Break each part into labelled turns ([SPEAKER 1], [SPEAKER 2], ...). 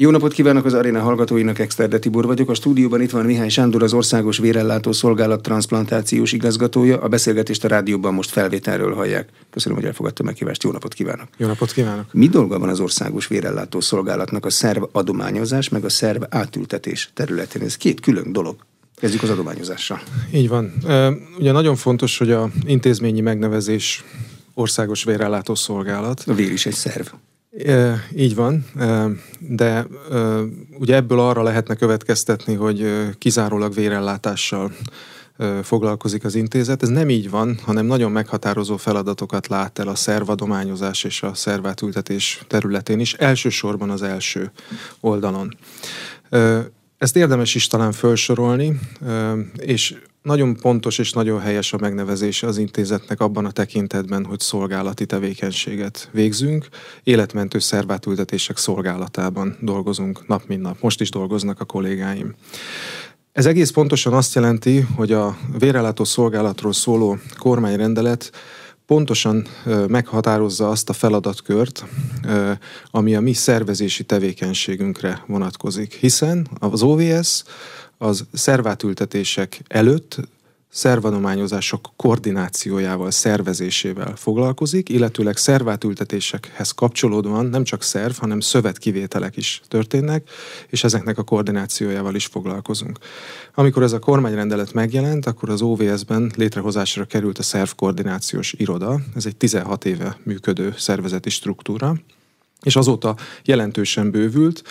[SPEAKER 1] Jó napot kívánok az aréna hallgatóinak, Exterde Tibor vagyok. A stúdióban itt van Mihály Sándor, az Országos Vérellátó Szolgálat transplantációs igazgatója. A beszélgetést a rádióban most felvételről hallják. Köszönöm, hogy elfogadta meghívást. Jó napot kívánok!
[SPEAKER 2] Jó napot kívánok!
[SPEAKER 1] Mi dolga van az Országos Vérellátó Szolgálatnak a szerv adományozás, meg a szerv átültetés területén? Ez két külön dolog. Kezdjük az adományozással.
[SPEAKER 2] Így van. Ugye nagyon fontos, hogy a intézményi megnevezés Országos Vérellátó Szolgálat.
[SPEAKER 1] A vér is egy szerv.
[SPEAKER 2] E, így van, de ugye ebből arra lehetne következtetni, hogy kizárólag vérellátással foglalkozik az intézet. Ez nem így van, hanem nagyon meghatározó feladatokat lát el a szervadományozás és a szervátültetés területén is, elsősorban az első oldalon. Ezt érdemes is talán felsorolni, és nagyon pontos és nagyon helyes a megnevezése az intézetnek abban a tekintetben, hogy szolgálati tevékenységet végzünk, életmentő szervátültetések szolgálatában dolgozunk nap mint nap. Most is dolgoznak a kollégáim. Ez egész pontosan azt jelenti, hogy a vérellátó szolgálatról szóló kormányrendelet pontosan meghatározza azt a feladatkört, ami a mi szervezési tevékenységünkre vonatkozik. Hiszen az OVS az szervátültetések előtt szervadományozások koordinációjával, szervezésével foglalkozik, illetőleg szervátültetésekhez kapcsolódóan nem csak szerv, hanem szövetkivételek is történnek, és ezeknek a koordinációjával is foglalkozunk. Amikor ez a kormányrendelet megjelent, akkor az OVS-ben létrehozásra került a szervkoordinációs iroda, ez egy 16 éve működő szervezeti struktúra, és azóta jelentősen bővült.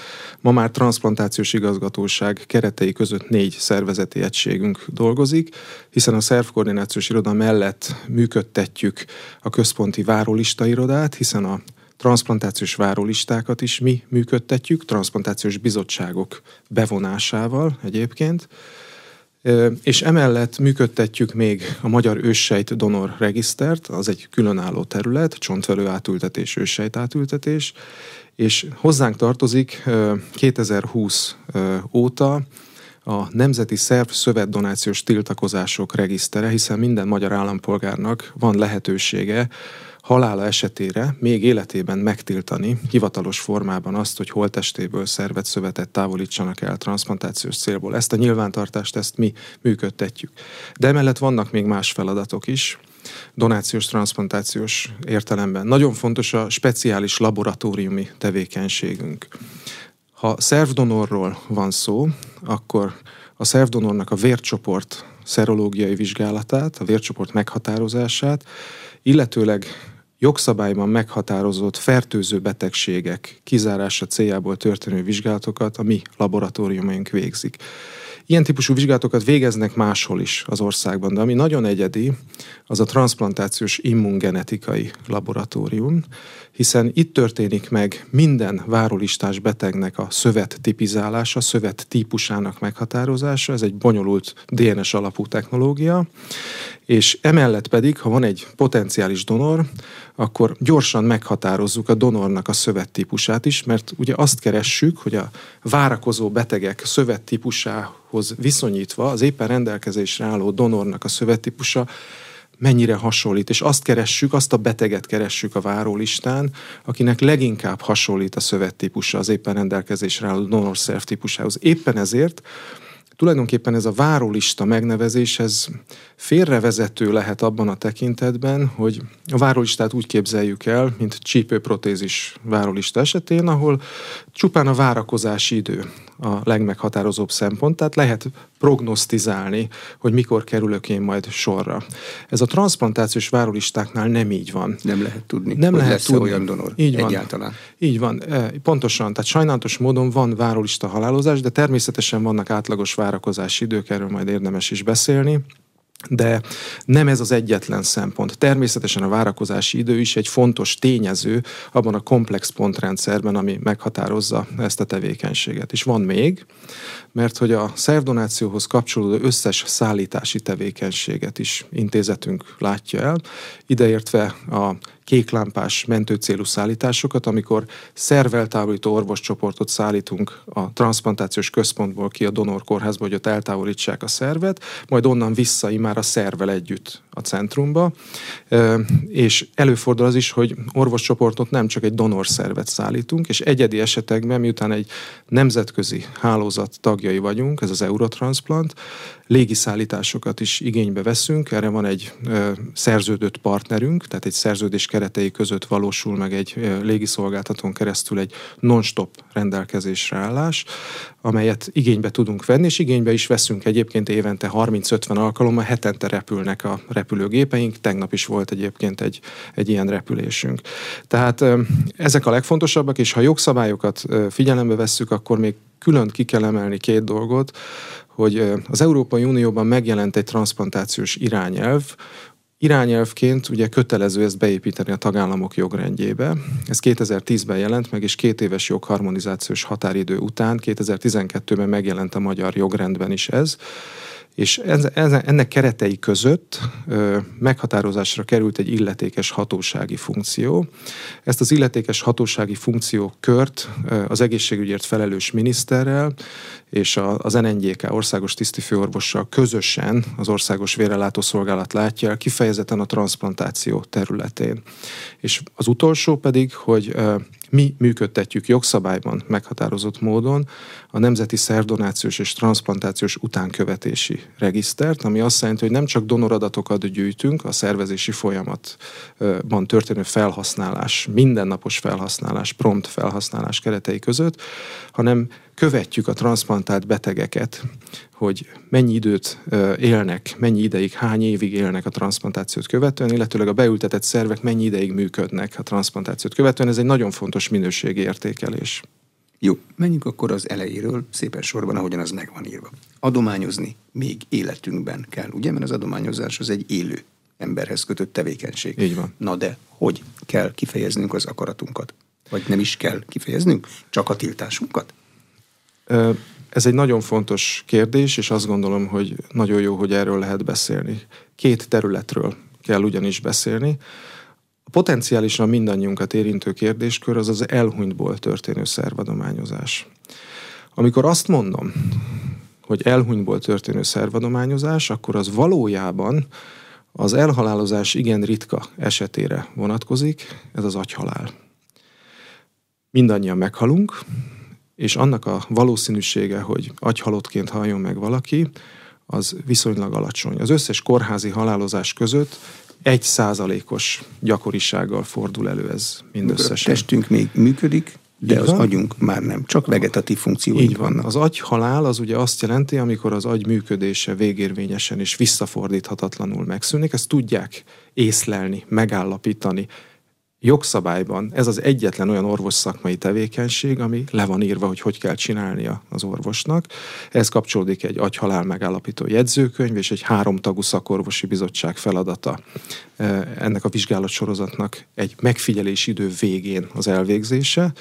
[SPEAKER 2] Ma már transplantációs igazgatóság keretei között négy szervezeti egységünk dolgozik, hiszen a szervkoordinációs iroda mellett működtetjük a központi várólista irodát, hiszen a transplantációs várólistákat is mi működtetjük, transplantációs bizottságok bevonásával egyébként, és emellett működtetjük még a Magyar Őssejt Donor Regisztert, az egy különálló terület, csontvelő átültetés, őssejt átültetés, és hozzánk tartozik 2020 óta a Nemzeti Szerv Szövetdonációs Tiltakozások regisztere, hiszen minden magyar állampolgárnak van lehetősége halála esetére még életében megtiltani hivatalos formában azt, hogy holtestéből szervet szövetet távolítsanak el transplantációs célból. Ezt a nyilvántartást, ezt mi működtetjük. De emellett vannak még más feladatok is, donációs, transplantációs értelemben. Nagyon fontos a speciális laboratóriumi tevékenységünk. Ha szervdonorról van szó, akkor a szervdonornak a vércsoport szerológiai vizsgálatát, a vércsoport meghatározását, illetőleg jogszabályban meghatározott fertőző betegségek kizárása céljából történő vizsgálatokat a mi laboratóriumaink végzik. Ilyen típusú vizsgálatokat végeznek máshol is az országban, de ami nagyon egyedi, az a transplantációs immungenetikai laboratórium, hiszen itt történik meg minden várólistás betegnek a szövet tipizálása, szövet típusának meghatározása, ez egy bonyolult DNS alapú technológia, és emellett pedig, ha van egy potenciális donor, akkor gyorsan meghatározzuk a donornak a szövettípusát is, mert ugye azt keressük, hogy a várakozó betegek szövettípusához viszonyítva az éppen rendelkezésre álló donornak a szövettípusa mennyire hasonlít, és azt keressük, azt a beteget keressük a várólistán, akinek leginkább hasonlít a szövettípusa az éppen rendelkezésre álló donorszerv típusához. Éppen ezért tulajdonképpen ez a várólista megnevezés, ez félrevezető lehet abban a tekintetben, hogy a várólistát úgy képzeljük el, mint csípőprotézis várólista esetén, ahol csupán a várakozási idő a legmeghatározóbb szempont, tehát lehet prognosztizálni, hogy mikor kerülök én majd sorra. Ez a transplantációs várólistáknál nem így van.
[SPEAKER 1] Nem lehet tudni, nem hogy lehet tudni. olyan donor így van. egyáltalán.
[SPEAKER 2] Így van, e, pontosan. Tehát sajnálatos módon van várólista halálozás, de természetesen vannak átlagos várakozási idők, erről majd érdemes is beszélni. De nem ez az egyetlen szempont. Természetesen a várakozási idő is egy fontos tényező abban a komplex pontrendszerben, ami meghatározza ezt a tevékenységet. És van még, mert hogy a szervdonációhoz kapcsolódó összes szállítási tevékenységet is intézetünk látja el, ideértve a kéklámpás mentőcélú szállításokat, amikor szerveltávolító orvoscsoportot szállítunk a transplantációs központból ki a donorkórházba, hogy ott eltávolítsák a szervet, majd onnan vissza már a szervel együtt a centrumba, és előfordul az is, hogy orvoscsoportot nem csak egy donorszervet szállítunk, és egyedi esetekben, miután egy nemzetközi hálózat tagjai vagyunk, ez az Eurotransplant, légiszállításokat is igénybe veszünk, erre van egy szerződött partnerünk, tehát egy szerződés keretei között valósul meg egy légiszolgáltatón keresztül egy non-stop rendelkezésre állás, amelyet igénybe tudunk venni, és igénybe is veszünk egyébként évente 30-50 alkalommal, hetente repülnek a repülőgépeink, tegnap is volt egyébként egy, egy ilyen repülésünk. Tehát ezek a legfontosabbak, és ha jogszabályokat figyelembe vesszük, akkor még külön ki kell emelni két dolgot, hogy az Európai Unióban megjelent egy transplantációs irányelv, Irányelvként ugye kötelező ezt beépíteni a tagállamok jogrendjébe. Ez 2010-ben jelent meg, és két éves jogharmonizációs határidő után 2012-ben megjelent a magyar jogrendben is ez és ez, ez, ennek keretei között ö, meghatározásra került egy illetékes hatósági funkció. Ezt az illetékes hatósági funkció kört ö, az egészségügyért felelős miniszterrel és a, az NNGK országos tisztifőorvossal közösen az országos vérellátó szolgálat látja kifejezetten a transplantáció területén. És az utolsó pedig, hogy mi működtetjük jogszabályban meghatározott módon a Nemzeti Szerdonációs és Transplantációs Utánkövetési Regisztert, ami azt jelenti, hogy nem csak donoradatokat gyűjtünk a szervezési folyamatban történő felhasználás, mindennapos felhasználás, prompt felhasználás keretei között, hanem követjük a transplantált betegeket, hogy mennyi időt élnek, mennyi ideig, hány évig élnek a transplantációt követően, illetőleg a beültetett szervek mennyi ideig működnek a transplantációt követően. Ez egy nagyon fontos minőségi értékelés.
[SPEAKER 1] Jó, menjünk akkor az elejéről, szépen sorban, ahogyan az meg van írva. Adományozni még életünkben kell, ugye? Mert az adományozás az egy élő emberhez kötött tevékenység.
[SPEAKER 2] Így van.
[SPEAKER 1] Na de, hogy kell kifejeznünk az akaratunkat? Vagy nem is kell kifejeznünk? Csak a tiltásunkat?
[SPEAKER 2] Ez egy nagyon fontos kérdés, és azt gondolom, hogy nagyon jó, hogy erről lehet beszélni. Két területről kell ugyanis beszélni. A potenciálisan mindannyiunkat érintő kérdéskör az az elhunytból történő szervadományozás. Amikor azt mondom, hogy elhunytból történő szervadományozás, akkor az valójában az elhalálozás igen ritka esetére vonatkozik, ez az agyhalál. Mindannyian meghalunk, és annak a valószínűsége, hogy agyhalottként haljon meg valaki, az viszonylag alacsony. Az összes kórházi halálozás között egy százalékos gyakorisággal fordul elő ez mindösszesen.
[SPEAKER 1] A testünk még működik, de Így az van? agyunk már nem, csak vegetatív funkciói Így van. vannak.
[SPEAKER 2] Az agyhalál az ugye azt jelenti, amikor az agy működése végérvényesen és visszafordíthatatlanul megszűnik, ezt tudják észlelni, megállapítani, jogszabályban ez az egyetlen olyan orvos szakmai tevékenység, ami le van írva, hogy hogy kell csinálnia az orvosnak. Ehhez kapcsolódik egy agyhalál megállapító jegyzőkönyv és egy háromtagú szakorvosi bizottság feladata. Ennek a vizsgálatsorozatnak egy megfigyelési idő végén az elvégzése,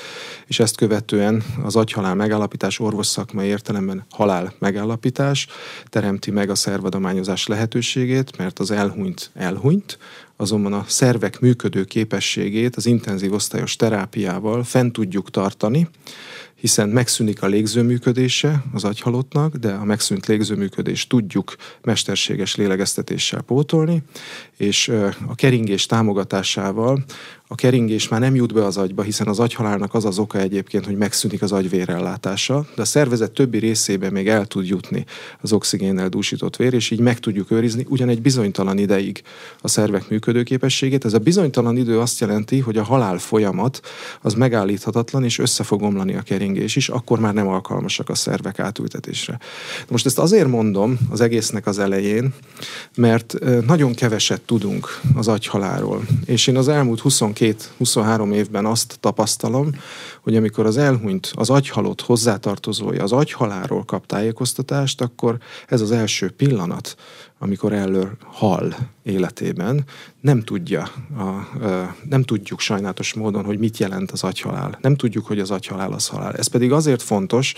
[SPEAKER 2] és ezt követően az agyhalál megállapítás orvos szakmai értelemben halál megállapítás teremti meg a szervadományozás lehetőségét, mert az elhunyt elhunyt, azonban a szervek működő képességét az intenzív osztályos terápiával fent tudjuk tartani, hiszen megszűnik a légzőműködése az agyhalottnak, de a megszűnt légzőműködést tudjuk mesterséges lélegeztetéssel pótolni, és a keringés támogatásával a keringés már nem jut be az agyba, hiszen az agyhalálnak az az oka egyébként, hogy megszűnik az agyvérellátása, de a szervezet többi részében még el tud jutni az oxigénnel dúsított vér, és így meg tudjuk őrizni ugyan egy bizonytalan ideig a szervek működőképességét. Ez a bizonytalan idő azt jelenti, hogy a halál folyamat az megállíthatatlan, és össze fog omlani a keringés is, akkor már nem alkalmasak a szervek átültetésre. Most ezt azért mondom az egésznek az elején, mert nagyon keveset tudunk az agyhaláról. És én az elmúlt 22-23 évben azt tapasztalom, hogy amikor az elhunyt, az agyhalott hozzátartozója az agyhaláról kap tájékoztatást, akkor ez az első pillanat, amikor elől hal életében, nem tudja, a, nem tudjuk sajnálatos módon, hogy mit jelent az agyhalál. Nem tudjuk, hogy az agyhalál az halál. Ez pedig azért fontos,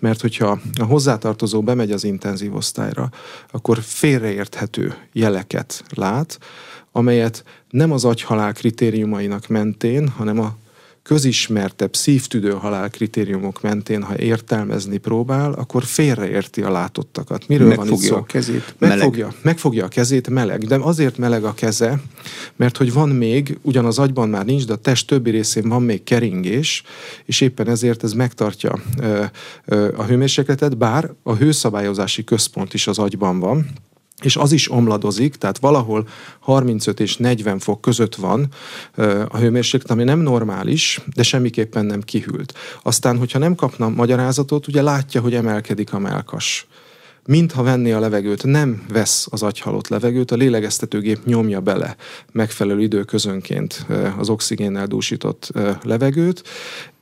[SPEAKER 2] mert hogyha a hozzátartozó bemegy az intenzív osztályra, akkor félreérthető jeleket lát, amelyet nem az agyhalál kritériumainak mentén, hanem a közismertebb szívtüdő halál kritériumok mentén, ha értelmezni próbál, akkor félreérti a látottakat.
[SPEAKER 1] Miről megfogja van itt szó? a kezét,
[SPEAKER 2] megfogja, meleg. megfogja a kezét, meleg. De azért meleg a keze, mert hogy van még, ugyan az agyban már nincs, de a test többi részén van még keringés, és éppen ezért ez megtartja ö, ö, a hőmérsékletet, bár a hőszabályozási központ is az agyban van, és az is omladozik, tehát valahol 35 és 40 fok között van a hőmérséklet, ami nem normális, de semmiképpen nem kihűlt. Aztán, hogyha nem kapna magyarázatot, ugye látja, hogy emelkedik a melkas mintha venné a levegőt, nem vesz az agyhalott levegőt, a lélegeztetőgép nyomja bele megfelelő időközönként az oxigénnel dúsított levegőt,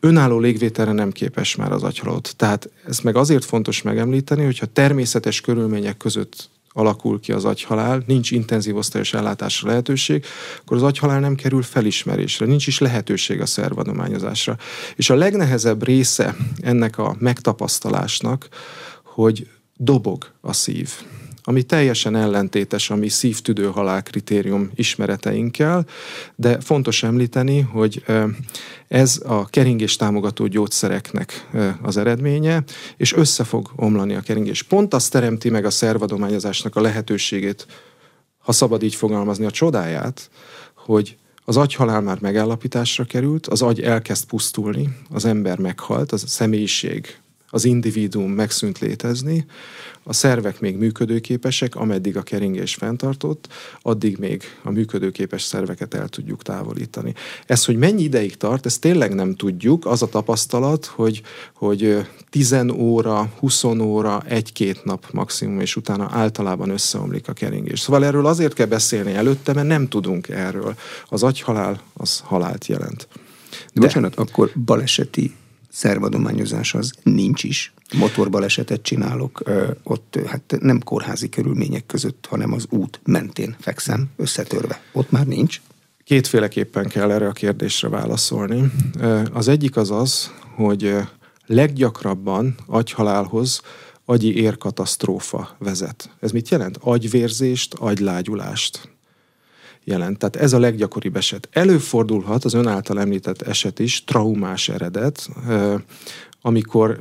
[SPEAKER 2] önálló légvételre nem képes már az agyhalott. Tehát ez meg azért fontos megemlíteni, hogyha természetes körülmények között alakul ki az agyhalál, nincs intenzív osztályos ellátásra lehetőség, akkor az agyhalál nem kerül felismerésre, nincs is lehetőség a szervadományozásra. És a legnehezebb része ennek a megtapasztalásnak, hogy dobog a szív ami teljesen ellentétes a mi szívtüdő halál kritérium ismereteinkkel, de fontos említeni, hogy ez a keringés támogató gyógyszereknek az eredménye, és össze fog omlani a keringés. Pont azt teremti meg a szervadományozásnak a lehetőségét, ha szabad így fogalmazni, a csodáját, hogy az agyhalál már megállapításra került, az agy elkezd pusztulni, az ember meghalt, az a személyiség, az individuum megszűnt létezni, a szervek még működőképesek, ameddig a keringés fenntartott, addig még a működőképes szerveket el tudjuk távolítani. Ez, hogy mennyi ideig tart, ezt tényleg nem tudjuk. Az a tapasztalat, hogy, hogy 10 óra, 20 óra, egy-két nap maximum, és utána általában összeomlik a keringés. Szóval erről azért kell beszélni előtte, mert nem tudunk erről. Az agyhalál az halált jelent.
[SPEAKER 1] De, De bocsánat, akkor baleseti szervadományozás az nincs is. Motorbalesetet csinálok, ott hát nem kórházi körülmények között, hanem az út mentén fekszem összetörve. Ott már nincs.
[SPEAKER 2] Kétféleképpen kell erre a kérdésre válaszolni. Az egyik az az, hogy leggyakrabban agyhalálhoz agyi érkatasztrófa vezet. Ez mit jelent? Agyvérzést, agylágyulást jelent. Tehát ez a leggyakoribb eset. Előfordulhat az ön által említett eset is, traumás eredet, amikor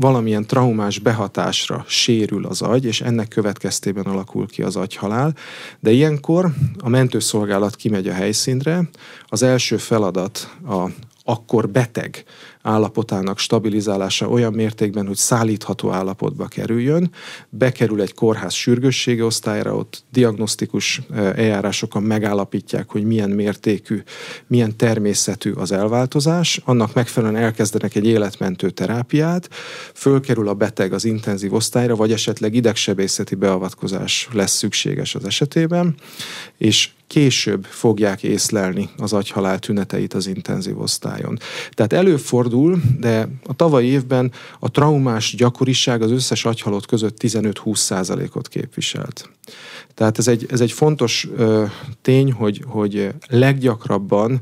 [SPEAKER 2] valamilyen traumás behatásra sérül az agy, és ennek következtében alakul ki az agyhalál. De ilyenkor a mentőszolgálat kimegy a helyszínre, az első feladat a akkor beteg állapotának stabilizálása olyan mértékben, hogy szállítható állapotba kerüljön, bekerül egy kórház sürgőssége osztályra, ott diagnosztikus e, eljárásokon megállapítják, hogy milyen mértékű, milyen természetű az elváltozás, annak megfelelően elkezdenek egy életmentő terápiát, fölkerül a beteg az intenzív osztályra, vagy esetleg idegsebészeti beavatkozás lesz szükséges az esetében, és később fogják észlelni az agyhalál tüneteit az intenzív osztályon. Tehát előfordul, de a tavalyi évben a traumás gyakoriság az összes agyhalott között 15-20 százalékot képviselt. Tehát ez egy, ez egy fontos ö, tény, hogy, hogy leggyakrabban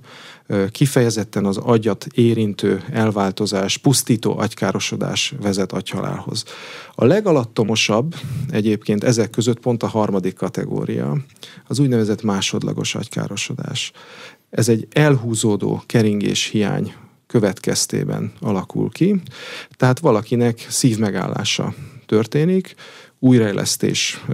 [SPEAKER 2] kifejezetten az agyat érintő elváltozás, pusztító agykárosodás vezet agyhalálhoz. A legalattomosabb egyébként ezek között pont a harmadik kategória, az úgynevezett másodlagos agykárosodás. Ez egy elhúzódó keringés hiány következtében alakul ki, tehát valakinek szívmegállása történik, újraélesztés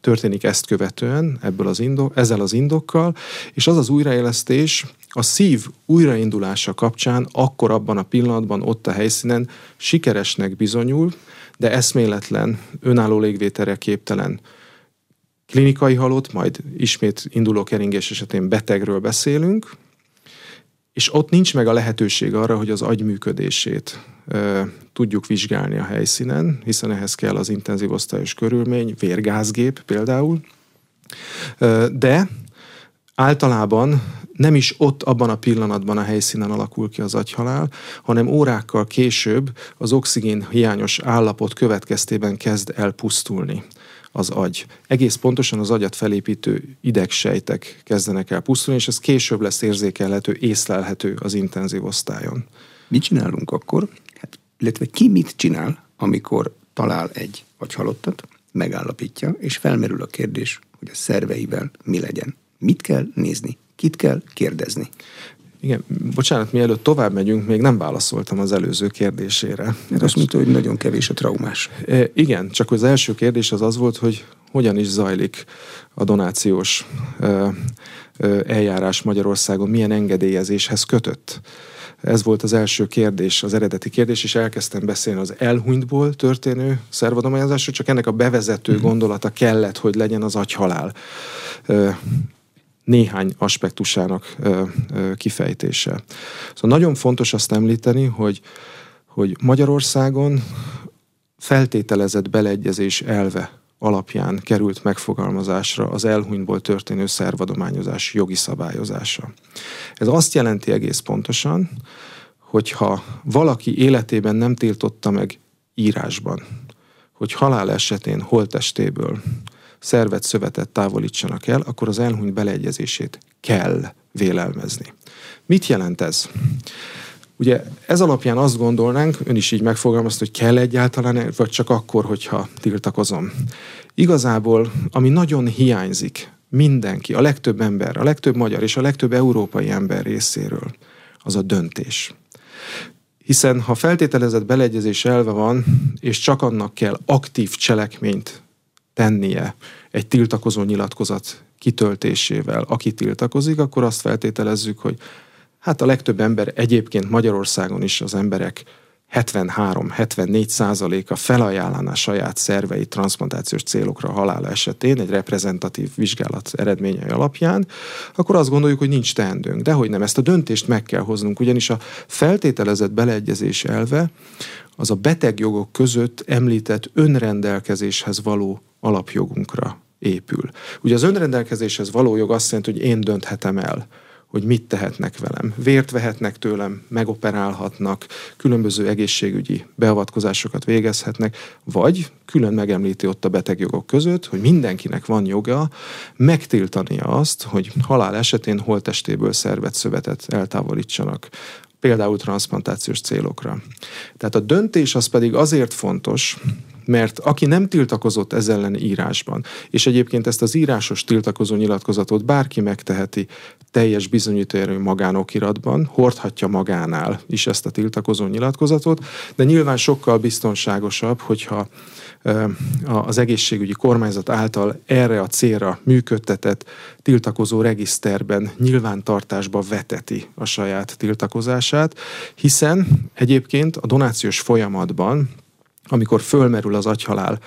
[SPEAKER 2] történik ezt követően, ebből az indok, ezzel az indokkal, és az az újraélesztés a szív újraindulása kapcsán akkor abban a pillanatban ott a helyszínen sikeresnek bizonyul, de eszméletlen, önálló légvételre képtelen klinikai halott, majd ismét induló keringés esetén betegről beszélünk, és ott nincs meg a lehetőség arra, hogy az agy működését tudjuk vizsgálni a helyszínen, hiszen ehhez kell az intenzív osztályos körülmény, vérgázgép például. De általában nem is ott abban a pillanatban a helyszínen alakul ki az agyhalál, hanem órákkal később az oxigén hiányos állapot következtében kezd el pusztulni az agy. Egész pontosan az agyat felépítő idegsejtek kezdenek el pusztulni, és ez később lesz érzékelhető, észlelhető az intenzív osztályon.
[SPEAKER 1] Mit csinálunk akkor? Illetve ki mit csinál, amikor talál egy agyhalottat, megállapítja, és felmerül a kérdés, hogy a szerveivel mi legyen. Mit kell nézni? Kit kell kérdezni?
[SPEAKER 2] Igen, bocsánat, mielőtt tovább megyünk, még nem válaszoltam az előző kérdésére.
[SPEAKER 1] Mert hát azt mondta, hogy nagyon kevés a traumás.
[SPEAKER 2] E, igen, csak az első kérdés az az volt, hogy hogyan is zajlik a donációs e, e, eljárás Magyarországon, milyen engedélyezéshez kötött. Ez volt az első kérdés, az eredeti kérdés, és elkezdtem beszélni az elhunytból történő szervadományozásról, csak ennek a bevezető mhm. gondolata kellett, hogy legyen az agyhalál néhány aspektusának kifejtése. Szóval nagyon fontos azt említeni, hogy, hogy Magyarországon feltételezett beleegyezés elve alapján került megfogalmazásra az elhunytból történő szervadományozás jogi szabályozása. Ez azt jelenti egész pontosan, hogyha valaki életében nem tiltotta meg írásban, hogy halál esetén holtestéből szervet, szövetet távolítsanak el, akkor az elhunyt beleegyezését kell vélelmezni. Mit jelent ez? Ugye ez alapján azt gondolnánk, ön is így megfogalmazta, hogy kell egyáltalán, vagy csak akkor, hogyha tiltakozom. Igazából, ami nagyon hiányzik mindenki, a legtöbb ember, a legtöbb magyar és a legtöbb európai ember részéről, az a döntés. Hiszen ha feltételezett beleegyezés elve van, és csak annak kell aktív cselekményt tennie egy tiltakozó nyilatkozat kitöltésével, aki tiltakozik, akkor azt feltételezzük, hogy hát a legtöbb ember egyébként Magyarországon is az emberek 73-74 százaléka felajánlaná saját szervei transplantációs célokra halál esetén egy reprezentatív vizsgálat eredményei alapján, akkor azt gondoljuk, hogy nincs teendőnk. De hogy nem, ezt a döntést meg kell hoznunk, ugyanis a feltételezett beleegyezés elve az a betegjogok között említett önrendelkezéshez való alapjogunkra épül. Ugye az önrendelkezéshez való jog azt jelenti, hogy én dönthetem el, hogy mit tehetnek velem. Vért vehetnek tőlem, megoperálhatnak, különböző egészségügyi beavatkozásokat végezhetnek, vagy külön megemlíti ott a betegjogok között, hogy mindenkinek van joga megtiltania azt, hogy halál esetén holtestéből szervet szövetet eltávolítsanak például transplantációs célokra. Tehát a döntés az pedig azért fontos, mert aki nem tiltakozott ez ellen írásban, és egyébként ezt az írásos tiltakozó nyilatkozatot bárki megteheti teljes bizonyítóerő magánokiratban, hordhatja magánál is ezt a tiltakozó nyilatkozatot, de nyilván sokkal biztonságosabb, hogyha az egészségügyi kormányzat által erre a célra működtetett tiltakozó regiszterben nyilvántartásba veteti a saját tiltakozását, hiszen egyébként a donációs folyamatban amikor fölmerül az agyhalál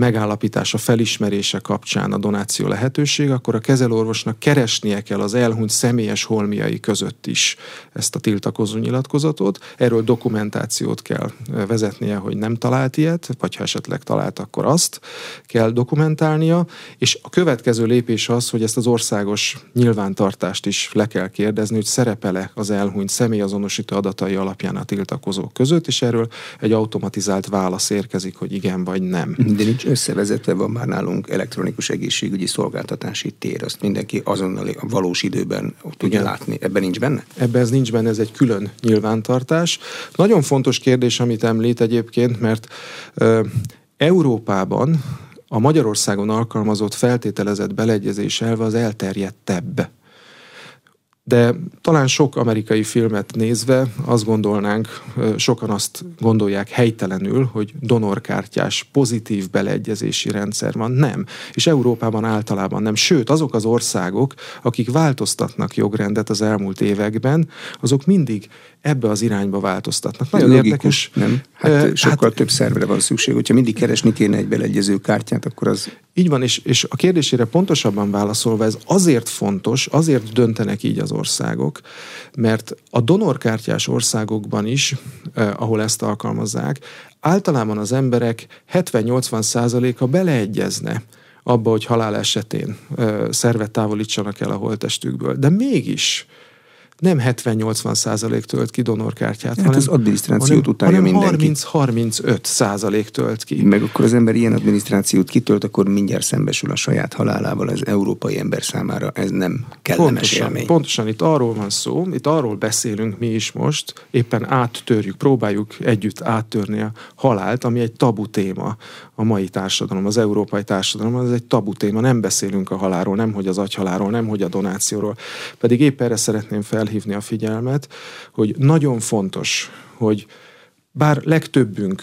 [SPEAKER 2] megállapítása, felismerése kapcsán a donáció lehetőség, akkor a kezelorvosnak keresnie kell az elhunyt személyes holmiai között is ezt a tiltakozó nyilatkozatot. Erről dokumentációt kell vezetnie, hogy nem talált ilyet, vagy ha esetleg talált, akkor azt kell dokumentálnia, és a következő lépés az, hogy ezt az országos nyilvántartást is le kell kérdezni, hogy szerepele az elhunyt személyazonosító adatai alapján a tiltakozók között, és erről egy automatizált válasz érkezik, hogy igen vagy nem.
[SPEAKER 1] De nincs összevezetve van már nálunk elektronikus egészségügyi szolgáltatási tér, azt mindenki azonnal a valós időben tudja látni. Ebben nincs benne?
[SPEAKER 2] Ebben ez nincs benne, ez egy külön nyilvántartás. Nagyon fontos kérdés, amit említ egyébként, mert ö, Európában a Magyarországon alkalmazott feltételezett beleegyezés elve az elterjedtebb de talán sok amerikai filmet nézve azt gondolnánk, sokan azt gondolják helytelenül, hogy donorkártyás pozitív beleegyezési rendszer van. Nem. És Európában általában nem. Sőt, azok az országok, akik változtatnak jogrendet az elmúlt években, azok mindig ebbe az irányba változtatnak.
[SPEAKER 1] Nagyon Logikus, érdekes. Nem? Hát uh, sokkal hát, több szervre van szükség. Hogyha mindig keresni kéne egy beleegyező kártyát, akkor az...
[SPEAKER 2] Így van, és, és a kérdésére pontosabban válaszolva, ez azért fontos, azért döntenek így az országok, mert a donorkártyás országokban is, eh, ahol ezt alkalmazzák, általában az emberek 70-80 százaléka beleegyezne abba, hogy halál esetén eh, szervet távolítsanak el a holtestükből. De mégis nem 70-80 százalék tölt ki donorkártyát,
[SPEAKER 1] hát hanem, az adminisztrációt utálja hanem
[SPEAKER 2] mindenki. 30-35 százalék tölt ki.
[SPEAKER 1] Meg akkor az ember ilyen adminisztrációt kitölt, akkor mindjárt szembesül a saját halálával az európai ember számára. Ez nem kellemes
[SPEAKER 2] pontosan,
[SPEAKER 1] élmény.
[SPEAKER 2] Pontosan, itt arról van szó, itt arról beszélünk mi is most, éppen áttörjük, próbáljuk együtt áttörni a halált, ami egy tabu téma a mai társadalom, az európai társadalom, ez egy tabu téma, nem beszélünk a halálról, nem hogy az agyhaláról, nem hogy a donációról. Pedig épp erre szeretném fel felhívni a figyelmet, hogy nagyon fontos, hogy bár legtöbbünk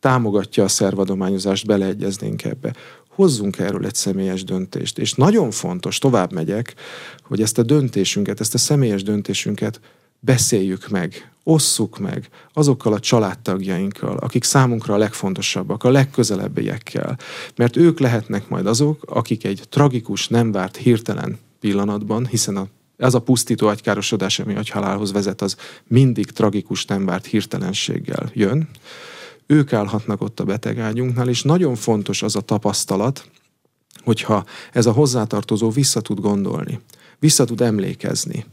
[SPEAKER 2] támogatja a szervadományozást, beleegyeznénk ebbe, hozzunk erről egy személyes döntést. És nagyon fontos, tovább megyek, hogy ezt a döntésünket, ezt a személyes döntésünket beszéljük meg, osszuk meg azokkal a családtagjainkkal, akik számunkra a legfontosabbak, a legközelebbiekkel. Mert ők lehetnek majd azok, akik egy tragikus, nem várt, hirtelen pillanatban, hiszen a ez a pusztító agykárosodás, ami agyhalálhoz vezet, az mindig tragikus, nem várt hirtelenséggel jön. Ők állhatnak ott a betegágyunknál, és nagyon fontos az a tapasztalat, hogyha ez a hozzátartozó vissza tud gondolni, vissza tud emlékezni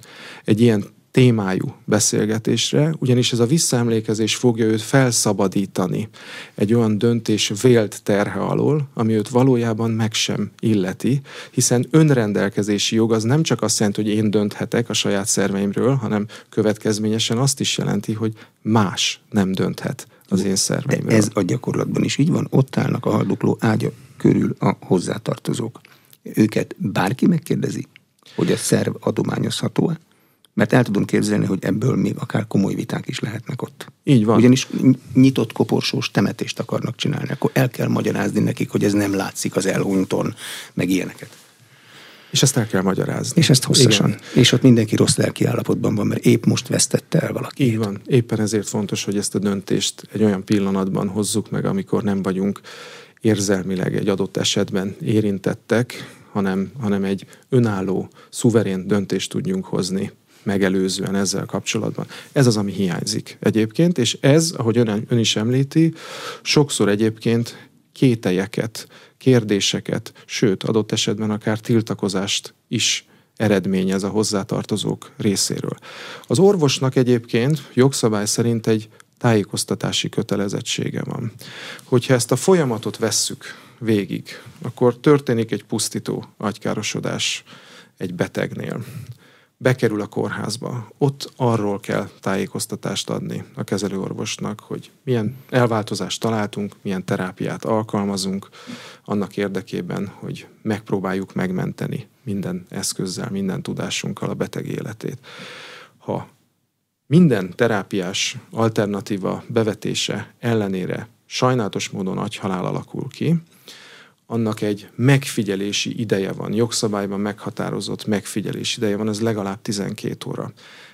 [SPEAKER 2] egy ilyen témájú beszélgetésre, ugyanis ez a visszaemlékezés fogja őt felszabadítani egy olyan döntés vélt terhe alól, ami őt valójában meg sem illeti, hiszen önrendelkezési jog az nem csak azt jelenti, hogy én dönthetek a saját szerveimről, hanem következményesen azt is jelenti, hogy más nem dönthet az én szerveimről.
[SPEAKER 1] De ez a gyakorlatban is így van, ott állnak a haldokló ágya körül a hozzátartozók. Őket bárki megkérdezi, hogy a szerv adományozható-e? Mert el tudom képzelni, hogy ebből még akár komoly viták is lehetnek ott.
[SPEAKER 2] Így van.
[SPEAKER 1] Ugyanis nyitott koporsós temetést akarnak csinálni, akkor el kell magyarázni nekik, hogy ez nem látszik az elhunyton, meg ilyeneket.
[SPEAKER 2] És ezt el kell magyarázni.
[SPEAKER 1] És ezt hosszasan. Igen. És ott mindenki rossz lelki állapotban van, mert épp most vesztette el valaki.
[SPEAKER 2] Így van. Éppen ezért fontos, hogy ezt a döntést egy olyan pillanatban hozzuk meg, amikor nem vagyunk érzelmileg egy adott esetben érintettek, hanem, hanem egy önálló, szuverén döntést tudjunk hozni megelőzően ezzel kapcsolatban. Ez az, ami hiányzik egyébként, és ez, ahogy ön, ön is említi, sokszor egyébként kételyeket, kérdéseket, sőt, adott esetben akár tiltakozást is eredményez a hozzátartozók részéről. Az orvosnak egyébként jogszabály szerint egy tájékoztatási kötelezettsége van. Hogyha ezt a folyamatot vesszük végig, akkor történik egy pusztító agykárosodás egy betegnél bekerül a kórházba, ott arról kell tájékoztatást adni a kezelőorvosnak, hogy milyen elváltozást találtunk, milyen terápiát alkalmazunk annak érdekében, hogy megpróbáljuk megmenteni minden eszközzel, minden tudásunkkal a beteg életét. Ha minden terápiás alternatíva bevetése ellenére sajnálatos módon agyhalál alakul ki, annak egy megfigyelési ideje van, jogszabályban meghatározott megfigyelési ideje van, ez legalább 12 óra.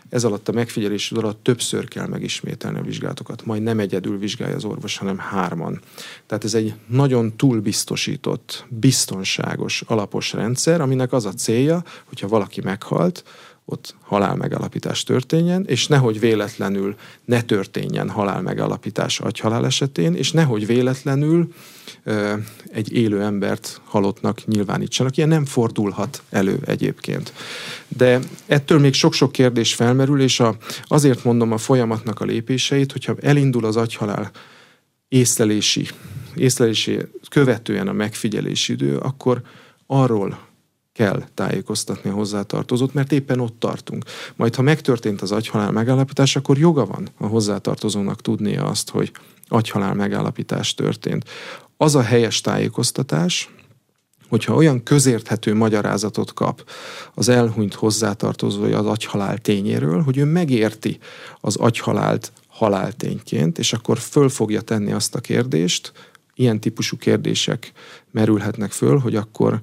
[SPEAKER 2] Ez alatt a megfigyelési idő alatt többször kell megismételni a vizsgálatokat. Majd nem egyedül vizsgálja az orvos, hanem hárman. Tehát ez egy nagyon túlbiztosított, biztonságos, alapos rendszer, aminek az a célja, hogyha valaki meghalt, ott halál megalapítás történjen, és nehogy véletlenül ne történjen halál megalapítás agyhalál esetén, és nehogy véletlenül ö, egy élő embert halottnak nyilvánítsanak. Ilyen nem fordulhat elő egyébként. De ettől még sok-sok kérdés felmerül, és a, azért mondom a folyamatnak a lépéseit, hogyha elindul az agyhalál észlelési, észlelési követően a megfigyelési idő, akkor arról kell tájékoztatni a hozzátartozót, mert éppen ott tartunk. Majd, ha megtörtént az agyhalál megállapítás, akkor joga van a hozzátartozónak tudnia azt, hogy agyhalál megállapítás történt. Az a helyes tájékoztatás, hogyha olyan közérthető magyarázatot kap az elhunyt hozzátartozója az agyhalál tényéről, hogy ő megérti az agyhalált haláltényként, és akkor föl fogja tenni azt a kérdést, ilyen típusú kérdések merülhetnek föl, hogy akkor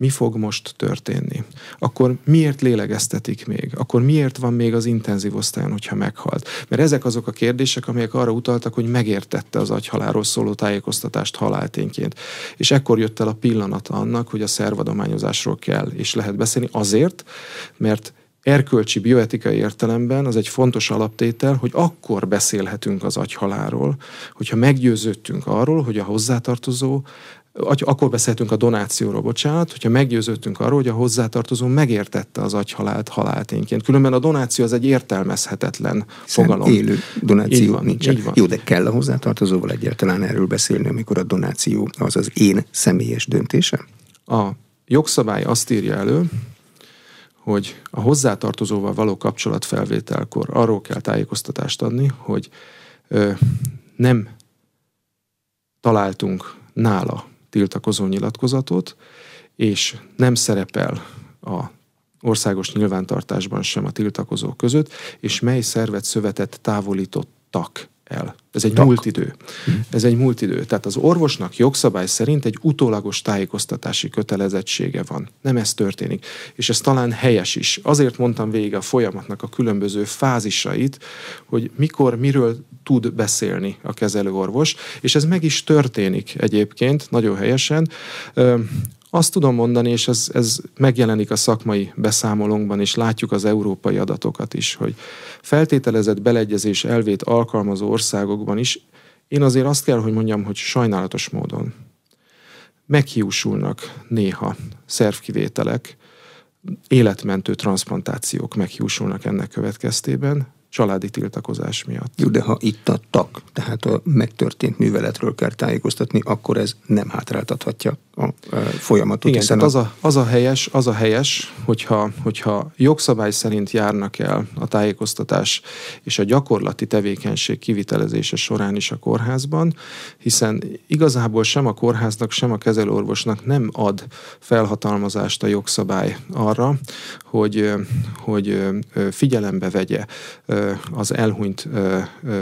[SPEAKER 2] mi fog most történni? Akkor miért lélegeztetik még? Akkor miért van még az intenzív osztályon, hogyha meghalt? Mert ezek azok a kérdések, amelyek arra utaltak, hogy megértette az agyhaláról szóló tájékoztatást haláltényként. És ekkor jött el a pillanata annak, hogy a szervadományozásról kell és lehet beszélni azért, mert erkölcsi bioetikai értelemben az egy fontos alaptétel, hogy akkor beszélhetünk az agyhaláról, hogyha meggyőződtünk arról, hogy a hozzátartozó akkor beszéltünk a donációról, bocsánat, hogyha meggyőződtünk arról, hogy a hozzátartozó megértette az agyhalált haláltényként. Különben a donáció az egy értelmezhetetlen Hiszen fogalom.
[SPEAKER 1] élő donáció van, nincs. Van. Jó, de kell a hozzátartozóval egyáltalán erről beszélni, amikor a donáció az az én személyes döntése?
[SPEAKER 2] A jogszabály azt írja elő, hogy a hozzátartozóval való kapcsolatfelvételkor arról kell tájékoztatást adni, hogy ö, nem találtunk nála tiltakozó nyilatkozatot, és nem szerepel a országos nyilvántartásban sem a tiltakozók között, és mely szervet szövetet távolítottak el. Ez egy múlt idő. Ez egy múlt idő. Tehát az orvosnak jogszabály szerint egy utólagos tájékoztatási kötelezettsége van. Nem ez történik. És ez talán helyes is. Azért mondtam végig a folyamatnak a különböző fázisait, hogy mikor, miről tud beszélni a kezelőorvos, és ez meg is történik egyébként, nagyon helyesen. Azt tudom mondani, és ez, ez megjelenik a szakmai beszámolónkban, és látjuk az európai adatokat is, hogy feltételezett beleegyezés elvét alkalmazó országokban is, én azért azt kell, hogy mondjam, hogy sajnálatos módon meghiúsulnak néha szervkivételek, életmentő transplantációk meghiúsulnak ennek következtében, családi tiltakozás miatt.
[SPEAKER 1] Jó, de ha itt adtak, tehát a megtörtént műveletről kell tájékoztatni, akkor ez nem hátráltathatja a, folyamatot.
[SPEAKER 2] Igen, tehát a... Az, a, az, a helyes, az a helyes, hogyha, hogyha jogszabály szerint járnak el a tájékoztatás és a gyakorlati tevékenység kivitelezése során is a kórházban, hiszen igazából sem a kórháznak, sem a kezelőorvosnak nem ad felhatalmazást a jogszabály arra, hogy, hogy figyelembe vegye az elhunyt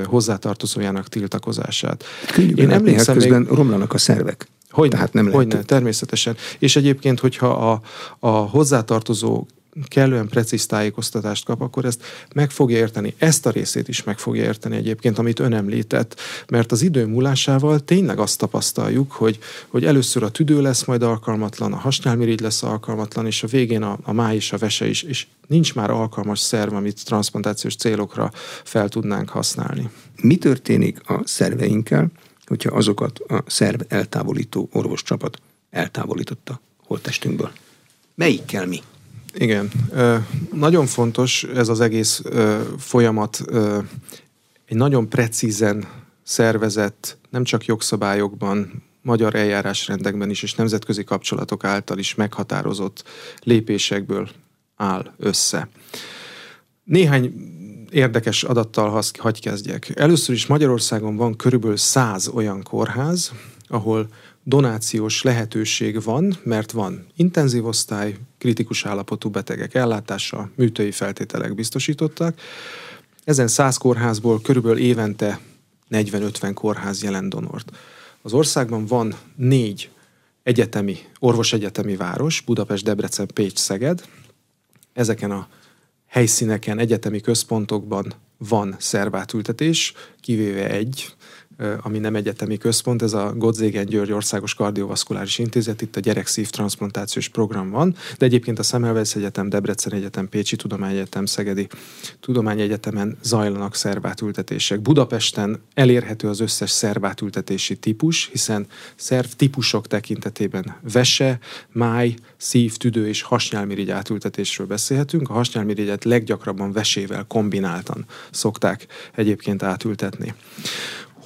[SPEAKER 2] hozzátartozójának tiltakozását.
[SPEAKER 1] Könnyű Én emlékszem, közben még... romlanak a szervek.
[SPEAKER 2] Hogy Tehát nem hogy lehet. természetesen. És egyébként, hogyha a, a hozzátartozó kellően precíz tájékoztatást kap, akkor ezt meg fogja érteni. Ezt a részét is meg fogja érteni egyébként, amit ön említett, mert az idő múlásával tényleg azt tapasztaljuk, hogy, hogy először a tüdő lesz majd alkalmatlan, a hasnyálmirigy lesz alkalmatlan, és a végén a, a máj és a vese is, és nincs már alkalmas szerv, amit transplantációs célokra fel tudnánk használni.
[SPEAKER 1] Mi történik a szerveinkkel, hogyha azokat a szerv eltávolító orvoscsapat eltávolította holttestünkből? Melyikkel mi?
[SPEAKER 2] Igen. Nagyon fontos ez az egész folyamat egy nagyon precízen szervezett, nem csak jogszabályokban, magyar eljárásrendekben is és nemzetközi kapcsolatok által is meghatározott lépésekből áll össze. Néhány érdekes adattal hagy kezdjek. Először is Magyarországon van körülbelül száz olyan kórház, ahol donációs lehetőség van, mert van intenzív osztály, kritikus állapotú betegek ellátása, műtői feltételek biztosítottak. Ezen száz kórházból körülbelül évente 40-50 kórház jelent donort. Az országban van négy egyetemi, orvosegyetemi város, Budapest, Debrecen, Pécs, Szeged. Ezeken a helyszíneken, egyetemi központokban van szervátültetés, kivéve egy, ami nem egyetemi központ, ez a Godzégen György Országos Kardiovaszkuláris Intézet, itt a gyerekszív transplantációs program van, de egyébként a Szemelweis Egyetem, Debrecen Egyetem, Pécsi Tudományegyetem, Szegedi Tudományegyetemen zajlanak szervátültetések. Budapesten elérhető az összes szervátültetési típus, hiszen szerv típusok tekintetében vese, máj, szív, tüdő és hasnyálmirigy átültetésről beszélhetünk. A hasnyálmirigyet leggyakrabban vesével kombináltan szokták egyébként átültetni.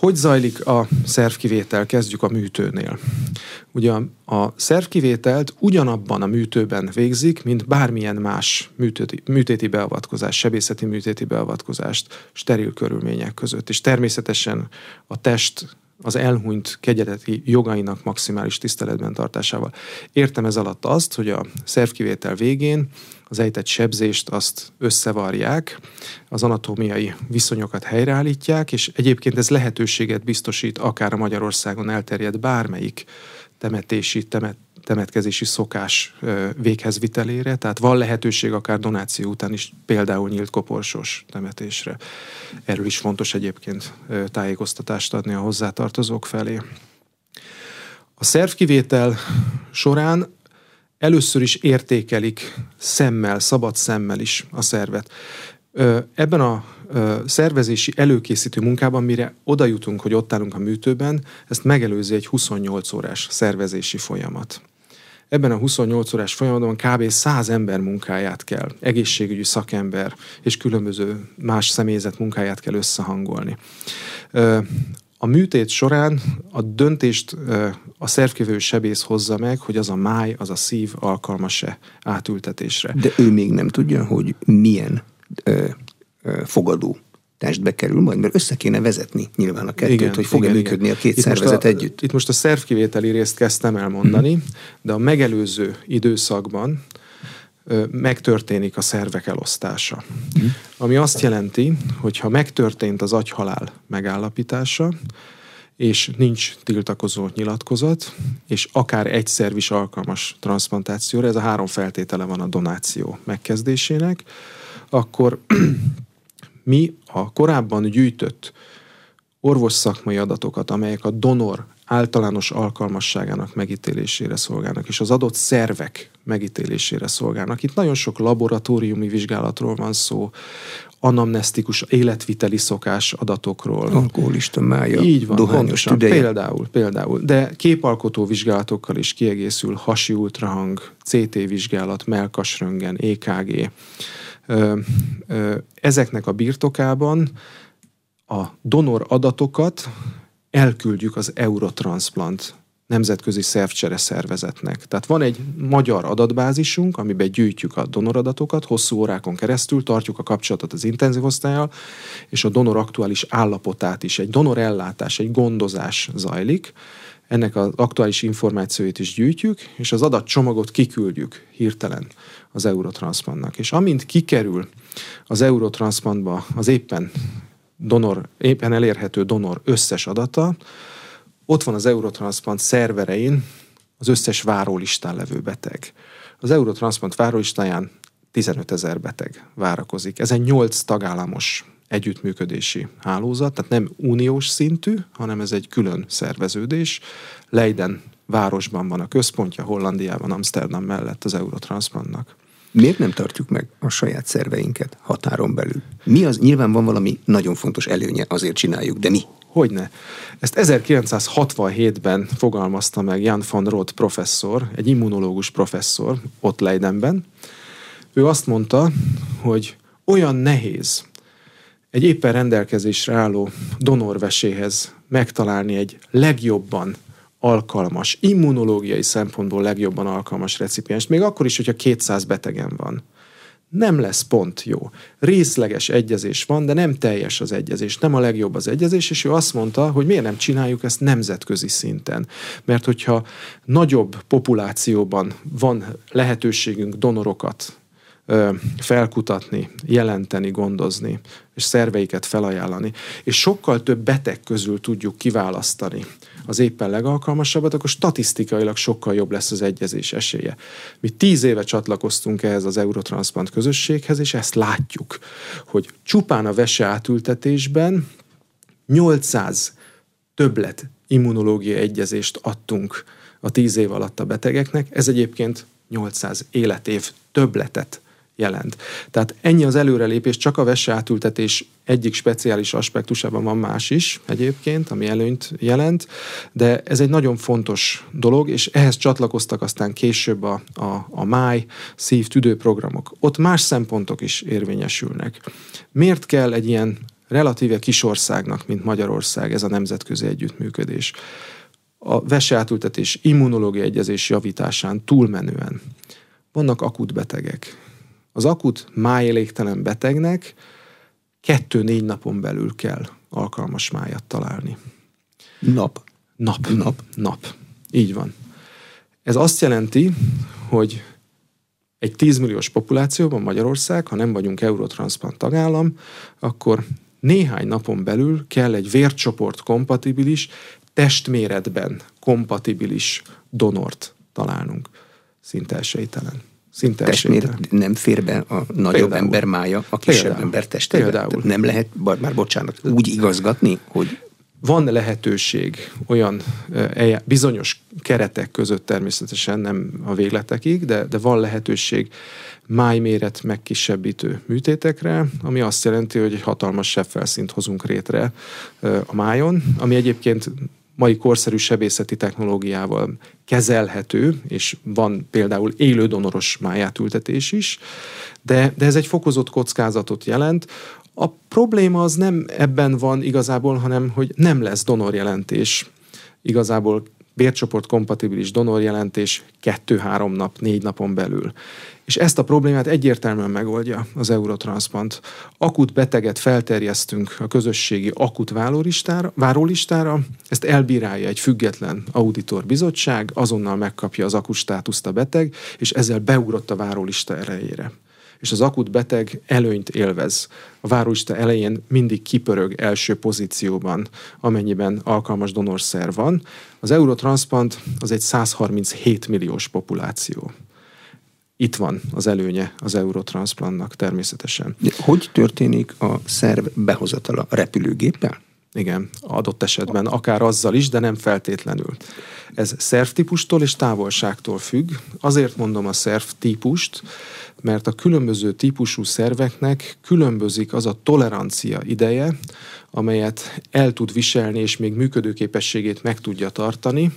[SPEAKER 2] Hogy zajlik a szervkivétel? Kezdjük a műtőnél. Ugye a szervkivételt ugyanabban a műtőben végzik, mint bármilyen más műtéti, műtéti beavatkozás, sebészeti műtéti beavatkozást steril körülmények között. És természetesen a test az elhunyt kegyeleti jogainak maximális tiszteletben tartásával. Értem ez alatt azt, hogy a szervkivétel végén az ejtett sebzést azt összevarják, az anatómiai viszonyokat helyreállítják, és egyébként ez lehetőséget biztosít akár a Magyarországon elterjedt bármelyik temetési, temet, temetkezési szokás véghezvitelére, tehát van lehetőség akár donáció után is például nyílt koporsós temetésre. Erről is fontos egyébként tájékoztatást adni a hozzátartozók felé. A szervkivétel során először is értékelik szemmel, szabad szemmel is a szervet. Ebben a szervezési előkészítő munkában, mire oda jutunk, hogy ott állunk a műtőben, ezt megelőzi egy 28 órás szervezési folyamat. Ebben a 28 órás folyamatban kb. 100 ember munkáját kell, egészségügyi szakember és különböző más személyzet munkáját kell összehangolni. A műtét során a döntést a szervkövő sebész hozza meg, hogy az a máj, az a szív alkalmas-e átültetésre.
[SPEAKER 1] De ő még nem tudja, hogy milyen ö, ö, fogadó testbe kerül majd, mert össze kéne vezetni nyilván a kettőt, igen, hogy fog-e igen, működni igen. a két itt szervezet
[SPEAKER 2] a,
[SPEAKER 1] együtt.
[SPEAKER 2] Itt most a szervkivételi részt kezdtem elmondani, hmm. de a megelőző időszakban megtörténik a szervek elosztása. Mm. Ami azt jelenti, hogy ha megtörtént az agyhalál megállapítása, és nincs tiltakozó nyilatkozat, és akár egy szerv is alkalmas transplantációra, ez a három feltétele van a donáció megkezdésének, akkor mi a korábban gyűjtött orvos szakmai adatokat, amelyek a donor általános alkalmasságának megítélésére szolgálnak, és az adott szervek megítélésére szolgálnak. Itt nagyon sok laboratóriumi vizsgálatról van szó, anamnesztikus életviteli szokás adatokról.
[SPEAKER 1] Alkoholista mája,
[SPEAKER 2] Így van, pontosan. Tüdeje. Például, például. De képalkotó vizsgálatokkal is kiegészül hasi ultrahang, CT vizsgálat, melkasröngen, EKG. Ezeknek a birtokában a donor adatokat elküldjük az Eurotransplant nemzetközi szervcsere szervezetnek. Tehát van egy magyar adatbázisunk, amiben gyűjtjük a donoradatokat, hosszú órákon keresztül tartjuk a kapcsolatot az intenzív osztályjal, és a donor aktuális állapotát is, egy donor ellátás, egy gondozás zajlik, ennek az aktuális információit is gyűjtjük, és az adatcsomagot kiküldjük hirtelen az Eurotransplantnak. És amint kikerül az Eurotransplantba az éppen donor, éppen elérhető donor összes adata, ott van az Eurotransplant szerverein az összes várólistán levő beteg. Az Eurotransplant várólistáján 15 ezer beteg várakozik. Ez egy 8 tagállamos együttműködési hálózat, tehát nem uniós szintű, hanem ez egy külön szerveződés. Leiden városban van a központja, Hollandiában, Amsterdam mellett az Eurotransplantnak.
[SPEAKER 1] Miért nem tartjuk meg a saját szerveinket határon belül? Mi az? Nyilván van valami nagyon fontos előnye, azért csináljuk, de mi?
[SPEAKER 2] Hogyne. Ezt 1967-ben fogalmazta meg Jan van Roth professzor, egy immunológus professzor ott Leidenben. Ő azt mondta, hogy olyan nehéz egy éppen rendelkezésre álló donorveséhez megtalálni egy legjobban alkalmas, immunológiai szempontból legjobban alkalmas recipiens, még akkor is, hogyha 200 betegen van. Nem lesz pont jó. Részleges egyezés van, de nem teljes az egyezés, nem a legjobb az egyezés, és ő azt mondta, hogy miért nem csináljuk ezt nemzetközi szinten. Mert hogyha nagyobb populációban van lehetőségünk donorokat felkutatni, jelenteni, gondozni, és szerveiket felajánlani, és sokkal több beteg közül tudjuk kiválasztani az éppen legalkalmasabbat, akkor statisztikailag sokkal jobb lesz az egyezés esélye. Mi tíz éve csatlakoztunk ehhez az Eurotransplant közösséghez, és ezt látjuk, hogy csupán a vese átültetésben 800 többlet immunológiai egyezést adtunk a tíz év alatt a betegeknek. Ez egyébként 800 életév többletet jelent. Tehát ennyi az előrelépés, csak a vese átültetés egyik speciális aspektusában van más is egyébként, ami előnyt jelent, de ez egy nagyon fontos dolog, és ehhez csatlakoztak aztán később a, a, a máj szív programok. Ott más szempontok is érvényesülnek. Miért kell egy ilyen relatíve kis országnak, mint Magyarország, ez a nemzetközi együttműködés? A vese immunológiai egyezés javításán túlmenően vannak akut betegek, az akut májélégtelen betegnek kettő-négy napon belül kell alkalmas májat találni.
[SPEAKER 1] Nap.
[SPEAKER 2] Nap. Nap. Nap. Így van. Ez azt jelenti, hogy egy 10 milliós populációban Magyarország, ha nem vagyunk Eurotransplant tagállam, akkor néhány napon belül kell egy vércsoport kompatibilis, testméretben kompatibilis donort találnunk. Szinte esélytelen.
[SPEAKER 1] Szinte testméret nem fér be a nagyobb Például. ember mája a kisebb Például. ember testébe. Például. Nem lehet, már bocsánat, úgy igazgatni, hogy
[SPEAKER 2] van lehetőség olyan bizonyos keretek között természetesen, nem a végletekig, de, de van lehetőség májméret megkisebbítő műtétekre, ami azt jelenti, hogy egy hatalmas sebfelszínt hozunk rétre a májon, ami egyébként mai korszerű sebészeti technológiával kezelhető, és van például élő donoros májátültetés is, de, de ez egy fokozott kockázatot jelent. A probléma az nem ebben van igazából, hanem hogy nem lesz donorjelentés igazából bércsoport kompatibilis donorjelentés 2-3 nap, 4 napon belül. És ezt a problémát egyértelműen megoldja az Eurotransplant. Akut beteget felterjesztünk a közösségi akut várólistára, ezt elbírálja egy független auditor bizottság, azonnal megkapja az akustátuszt a beteg, és ezzel beugrott a várólista erejére és az akut beteg előnyt élvez. A várólista elején mindig kipörög első pozícióban, amennyiben alkalmas donorszer van. Az Eurotransplant az egy 137 milliós populáció. Itt van az előnye az Eurotransplantnak természetesen.
[SPEAKER 1] De hogy történik a szerv behozatala repülőgéppel?
[SPEAKER 2] Igen, adott esetben akár azzal is, de nem feltétlenül. Ez szervtípustól és távolságtól függ. Azért mondom a szervtípust, mert a különböző típusú szerveknek különbözik az a tolerancia ideje, amelyet el tud viselni és még működőképességét meg tudja tartani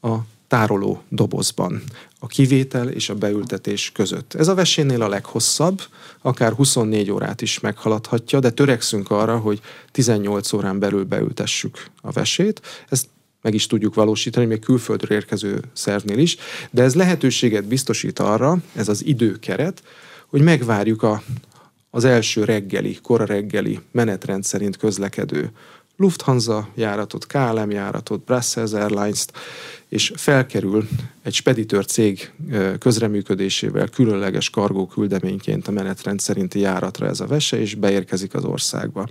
[SPEAKER 2] a tároló dobozban, a kivétel és a beültetés között. Ez a vesénél a leghosszabb, akár 24 órát is meghaladhatja, de törekszünk arra, hogy 18 órán belül beültessük a vesét. Ezt meg is tudjuk valósítani, még külföldről érkező szervnél is, de ez lehetőséget biztosít arra, ez az időkeret, hogy megvárjuk a, az első reggeli, kora reggeli menetrend szerint közlekedő Lufthansa járatot, KLM járatot, Brussels Airlines-t, és felkerül egy speditőr cég közreműködésével különleges kargó küldeményként a menetrend szerinti járatra ez a vese, és beérkezik az országba.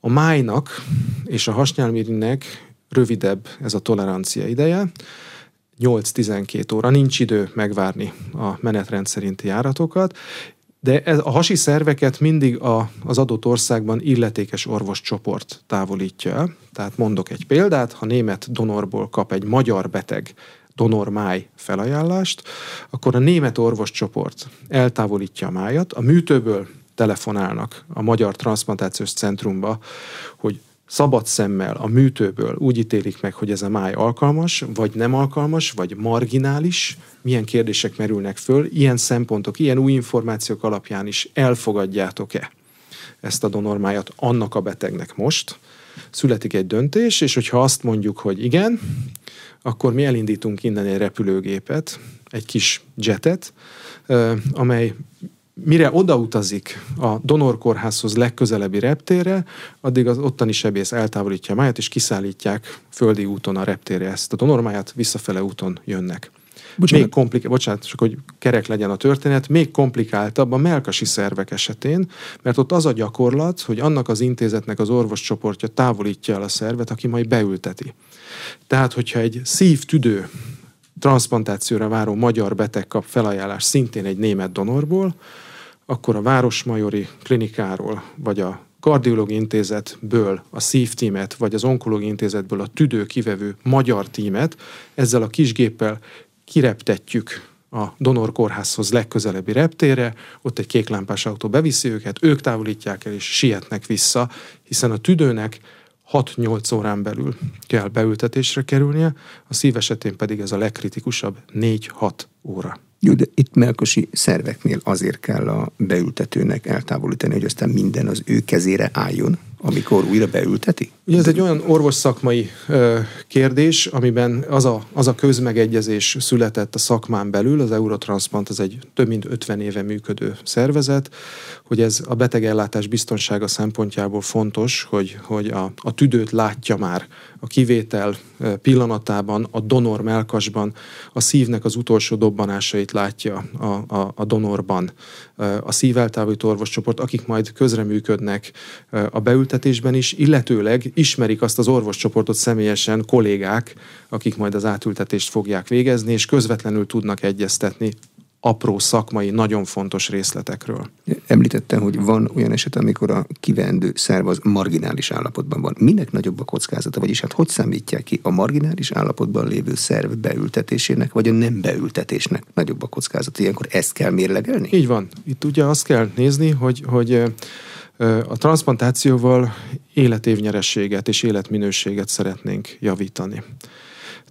[SPEAKER 2] A májnak és a hasnyálmirinek rövidebb ez a tolerancia ideje, 8-12 óra, nincs idő megvárni a menetrend szerinti járatokat, de ez, a hasi szerveket mindig a, az adott országban illetékes orvoscsoport távolítja. Tehát mondok egy példát, ha német donorból kap egy magyar beteg donormáj felajánlást, akkor a német orvoscsoport eltávolítja a májat, a műtőből telefonálnak a Magyar Transplantációs Centrumba, hogy szabad szemmel a műtőből úgy ítélik meg, hogy ez a máj alkalmas, vagy nem alkalmas, vagy marginális, milyen kérdések merülnek föl, ilyen szempontok, ilyen új információk alapján is elfogadjátok-e ezt a donormájat annak a betegnek most, születik egy döntés, és hogyha azt mondjuk, hogy igen, akkor mi elindítunk innen egy repülőgépet, egy kis jetet, amely mire odautazik a donorkórházhoz legközelebbi reptérre, addig az ottani sebész eltávolítja a májat, és kiszállítják földi úton a reptérre ezt a donormáját, visszafele úton jönnek. Bocsánat. Még komplik- bocsánat, csak hogy kerek legyen a történet, még komplikáltabb a melkasi szervek esetén, mert ott az a gyakorlat, hogy annak az intézetnek az orvoscsoportja távolítja el a szervet, aki majd beülteti. Tehát, hogyha egy szívtüdő transplantációra váró magyar beteg kap felajánlást szintén egy német donorból, akkor a Városmajori klinikáról, vagy a kardiológi intézetből a szívtímet, vagy az onkológiai intézetből a tüdő kivevő magyar tímet, ezzel a kisgéppel kireptetjük a donorkórházhoz legközelebbi reptére, ott egy kéklámpás autó beviszi őket, ők távolítják el és sietnek vissza, hiszen a tüdőnek 6-8 órán belül kell beültetésre kerülnie, a szív esetén pedig ez a legkritikusabb 4-6 óra.
[SPEAKER 1] Jó, de itt melkosi szerveknél azért kell a beültetőnek eltávolítani, hogy aztán minden az ő kezére álljon, amikor újra beülteti?
[SPEAKER 2] Ugye ez egy olyan orvos szakmai ö, kérdés, amiben az a, az a közmegegyezés született a szakmán belül, az Eurotransplant az egy több mint 50 éve működő szervezet, hogy ez a betegellátás biztonsága szempontjából fontos, hogy, hogy a, a tüdőt látja már a kivétel pillanatában, a donor melkasban, a szívnek az utolsó dobbanásait látja a, a, a donorban. A szíveltávolító orvoscsoport, akik majd közreműködnek a beültetésben is, illetőleg ismerik azt az orvoscsoportot személyesen kollégák, akik majd az átültetést fogják végezni, és közvetlenül tudnak egyeztetni apró szakmai, nagyon fontos részletekről.
[SPEAKER 1] Említettem, hogy van olyan eset, amikor a kivendő szerv az marginális állapotban van. Minek nagyobb a kockázata, vagyis hát hogy számítják ki a marginális állapotban lévő szerv beültetésének, vagy a nem beültetésnek nagyobb a kockázata? Ilyenkor ezt kell mérlegelni?
[SPEAKER 2] Így van. Itt ugye azt kell nézni, hogy, hogy a transplantációval életévnyerességet és életminőséget szeretnénk javítani.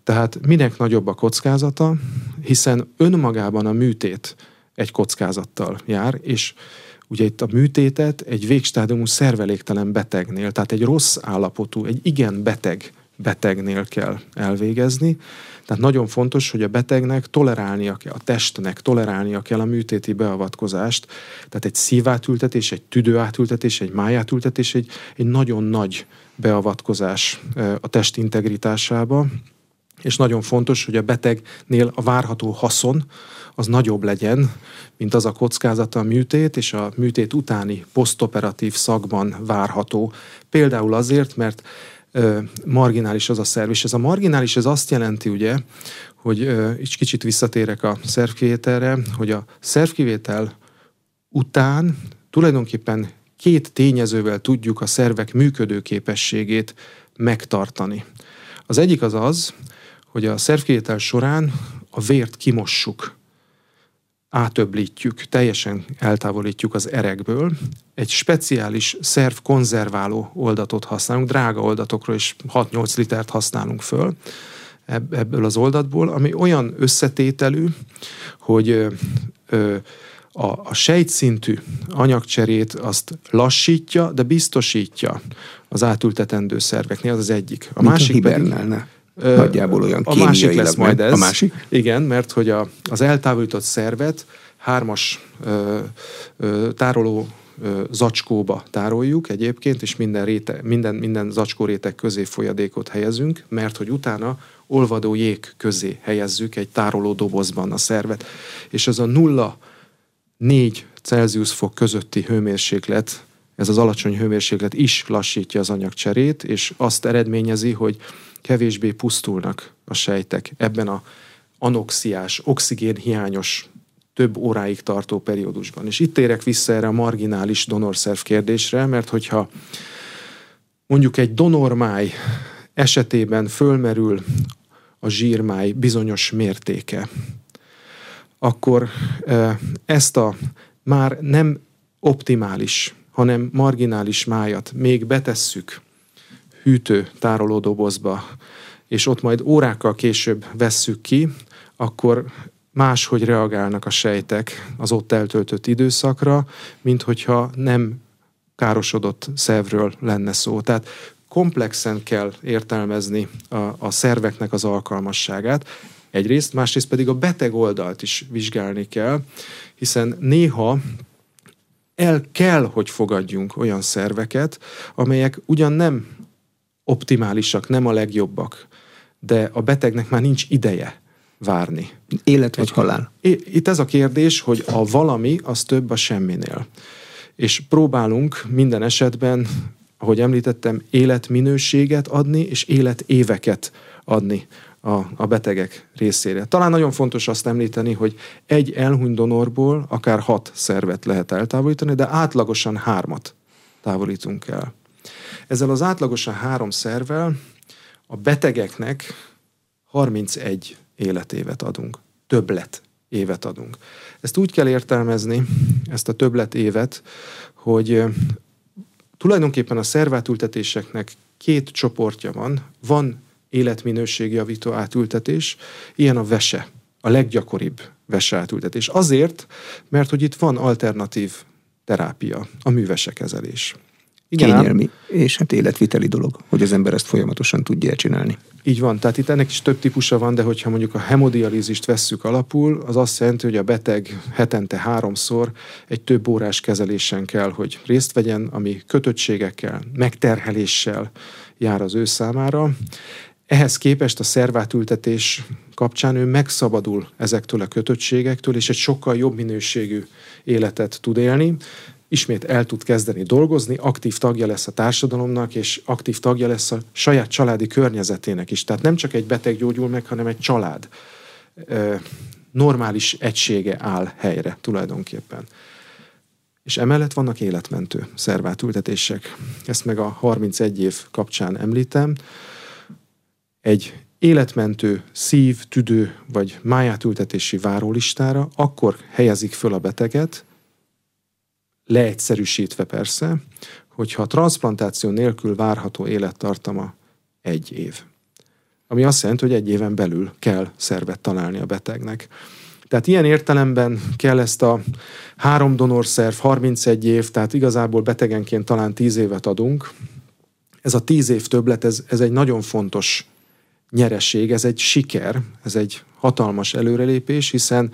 [SPEAKER 2] Tehát minek nagyobb a kockázata, hiszen önmagában a műtét egy kockázattal jár, és ugye itt a műtétet egy végstádiumú szerveléktelen betegnél, tehát egy rossz állapotú, egy igen beteg betegnél kell elvégezni. Tehát nagyon fontos, hogy a betegnek tolerálnia kell, a testnek tolerálnia kell a műtéti beavatkozást. Tehát egy szívátültetés, egy tüdőátültetés, egy májátültetés, egy, egy nagyon nagy beavatkozás a test integritásába, és nagyon fontos, hogy a betegnél a várható haszon az nagyobb legyen, mint az a kockázata a műtét, és a műtét utáni posztoperatív szakban várható. Például azért, mert marginális az a szerv. És ez a marginális, ez azt jelenti ugye, hogy így kicsit visszatérek a szervkivételre, hogy a szervkivétel után tulajdonképpen két tényezővel tudjuk a szervek működőképességét megtartani. Az egyik az az, hogy a szervkivétel során a vért kimossuk átöblítjük, teljesen eltávolítjuk az erekből, egy speciális szerv konzerváló oldatot használunk, drága oldatokról is 6-8 litert használunk föl ebből az oldatból, ami olyan összetételű, hogy a, a sejtszintű anyagcserét azt lassítja, de biztosítja az átültetendő szerveknél, az az egyik.
[SPEAKER 1] A Mint másik a pedig, Nagyjából olyan
[SPEAKER 2] A másik lesz majd ez. A másik? Igen, mert hogy a, az eltávolított szervet hármas ö, ö, tároló ö, zacskóba tároljuk egyébként, és minden, réte, minden, minden zacskó réteg közé folyadékot helyezünk, mert hogy utána olvadó jég közé helyezzük egy tároló dobozban a szervet. És ez a nulla 4 Celsius fok közötti hőmérséklet, ez az alacsony hőmérséklet is lassítja az anyagcserét, és azt eredményezi, hogy kevésbé pusztulnak a sejtek ebben a anoxiás, oxigénhiányos több óráig tartó periódusban. És itt érek vissza erre a marginális donorszerv kérdésre, mert hogyha mondjuk egy donormáj esetében fölmerül a zsírmáj bizonyos mértéke, akkor ezt a már nem optimális, hanem marginális májat még betesszük hűtő tárolódobozba, és ott majd órákkal később vesszük ki, akkor máshogy reagálnak a sejtek az ott eltöltött időszakra, mint hogyha nem károsodott szervről lenne szó. Tehát komplexen kell értelmezni a, a szerveknek az alkalmasságát, egyrészt, másrészt pedig a beteg oldalt is vizsgálni kell, hiszen néha el kell, hogy fogadjunk olyan szerveket, amelyek ugyan nem optimálisak, nem a legjobbak, de a betegnek már nincs ideje várni.
[SPEAKER 1] Élet vagy Egy, halál?
[SPEAKER 2] Itt ez a kérdés, hogy a valami az több a semminél. És próbálunk minden esetben, ahogy említettem, életminőséget adni, és életéveket adni a, a betegek részére. Talán nagyon fontos azt említeni, hogy egy elhuny donorból akár hat szervet lehet eltávolítani, de átlagosan hármat távolítunk el. Ezzel az átlagosan három szervel a betegeknek 31 életévet adunk. Többlet évet adunk. Ezt úgy kell értelmezni, ezt a többlet évet, hogy tulajdonképpen a szervátültetéseknek két csoportja van. Van életminőségjavító átültetés, ilyen a vese, a leggyakoribb vese átültetés. Azért, mert hogy itt van alternatív terápia, a művesekezelés.
[SPEAKER 1] Igen, kényelmi, és hát életviteli dolog, hogy az ember ezt folyamatosan tudja csinálni.
[SPEAKER 2] Így van, tehát itt ennek is több típusa van, de hogyha mondjuk a hemodialízist vesszük alapul, az azt jelenti, hogy a beteg hetente háromszor egy több órás kezelésen kell, hogy részt vegyen, ami kötöttségekkel, megterheléssel jár az ő számára. Ehhez képest a szervátültetés kapcsán ő megszabadul ezektől a kötöttségektől, és egy sokkal jobb minőségű életet tud élni ismét el tud kezdeni dolgozni, aktív tagja lesz a társadalomnak, és aktív tagja lesz a saját családi környezetének is. Tehát nem csak egy beteg gyógyul meg, hanem egy család normális egysége áll helyre tulajdonképpen. És emellett vannak életmentő szervátültetések. Ezt meg a 31 év kapcsán említem. Egy életmentő szív, tüdő vagy májátültetési várólistára akkor helyezik föl a beteget, leegyszerűsítve persze, hogyha a transplantáció nélkül várható élettartama egy év. Ami azt jelenti, hogy egy éven belül kell szervet találni a betegnek. Tehát ilyen értelemben kell ezt a három donorszerv, 31 év, tehát igazából betegenként talán 10 évet adunk. ez a tíz év többlet, ez, ez egy nagyon fontos nyereség, ez egy siker, ez egy hatalmas előrelépés, hiszen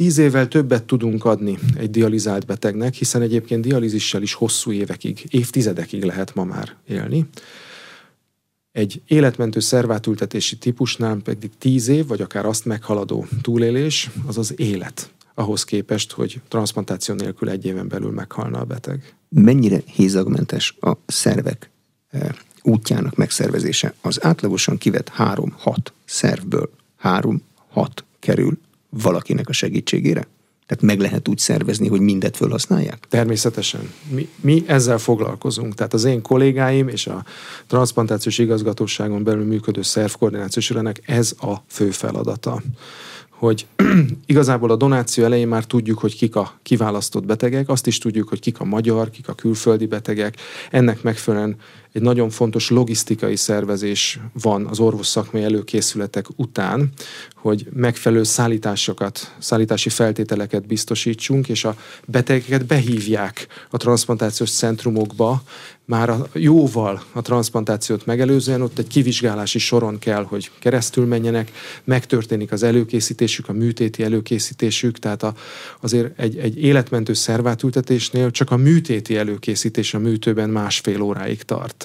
[SPEAKER 2] tíz évvel többet tudunk adni egy dializált betegnek, hiszen egyébként dialízissel is hosszú évekig, évtizedekig lehet ma már élni. Egy életmentő szervátültetési típusnál pedig tíz év, vagy akár azt meghaladó túlélés, az az élet ahhoz képest, hogy transplantáció nélkül egy éven belül meghalna a beteg.
[SPEAKER 1] Mennyire hézagmentes a szervek eh, útjának megszervezése? Az átlagosan kivett három-hat szervből három-hat kerül valakinek a segítségére? Tehát meg lehet úgy szervezni, hogy mindet felhasználják?
[SPEAKER 2] Természetesen. Mi, mi ezzel foglalkozunk. Tehát az én kollégáim és a transplantációs igazgatóságon belül működő szervkoordinációs ürenek ez a fő feladata hogy igazából a donáció elején már tudjuk, hogy kik a kiválasztott betegek, azt is tudjuk, hogy kik a magyar, kik a külföldi betegek. Ennek megfelelően egy nagyon fontos logisztikai szervezés van az orvos szakmai előkészületek után, hogy megfelelő szállításokat, szállítási feltételeket biztosítsunk, és a betegeket behívják a transplantációs centrumokba, már a, jóval a transplantációt megelőzően ott egy kivizsgálási soron kell, hogy keresztül menjenek, megtörténik az előkészítésük, a műtéti előkészítésük, tehát a, azért egy, egy életmentő szervátültetésnél csak a műtéti előkészítés a műtőben másfél óráig tart.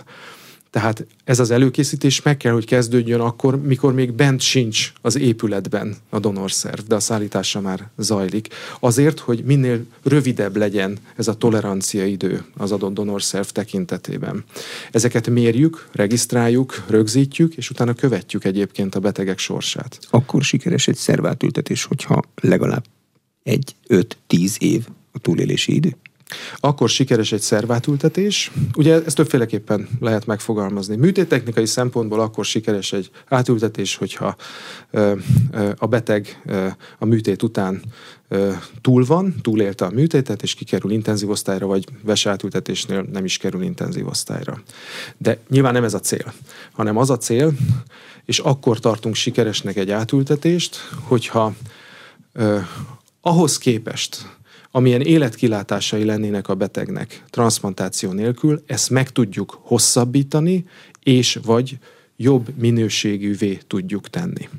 [SPEAKER 2] Tehát ez az előkészítés meg kell, hogy kezdődjön akkor, mikor még bent sincs az épületben a donorszerv, de a szállítása már zajlik. Azért, hogy minél rövidebb legyen ez a tolerancia idő az adott donorszerv tekintetében. Ezeket mérjük, regisztráljuk, rögzítjük, és utána követjük egyébként a betegek sorsát.
[SPEAKER 1] Akkor sikeres egy szervátültetés, hogyha legalább egy, öt, tíz év a túlélési idő?
[SPEAKER 2] Akkor sikeres egy szervátültetés. Ugye ezt többféleképpen lehet megfogalmazni. Műtéttechnikai szempontból akkor sikeres egy átültetés, hogyha ö, ö, a beteg ö, a műtét után túl van, túlélte a műtétet, és kikerül intenzív osztályra, vagy vesátültetésnél nem is kerül intenzív osztályra. De nyilván nem ez a cél, hanem az a cél, és akkor tartunk sikeresnek egy átültetést, hogyha ahhoz képest, amilyen életkilátásai lennének a betegnek transplantáció nélkül, ezt meg tudjuk hosszabbítani, és vagy jobb minőségűvé tudjuk tenni.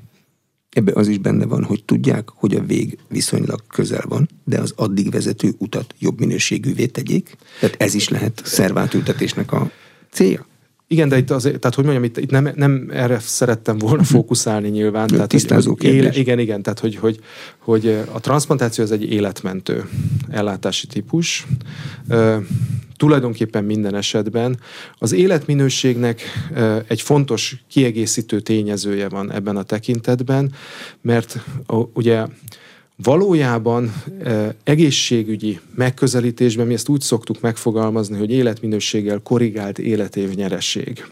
[SPEAKER 1] Ebbe az is benne van, hogy tudják, hogy a vég viszonylag közel van, de az addig vezető utat jobb minőségűvé tegyék. Tehát ez is lehet szervátültetésnek a célja.
[SPEAKER 2] Igen, de itt azért, tehát hogy mondjam, itt, itt nem, nem erre szerettem volna mhm. fókuszálni nyilván.
[SPEAKER 1] Tehát, Tisztázó
[SPEAKER 2] hogy, éle, Igen, igen, tehát hogy, hogy, hogy a transplantáció az egy életmentő ellátási típus. Uh, tulajdonképpen minden esetben. Az életminőségnek egy fontos kiegészítő tényezője van ebben a tekintetben, mert ugye Valójában egészségügyi megközelítésben mi ezt úgy szoktuk megfogalmazni, hogy életminőséggel korrigált életév nyereség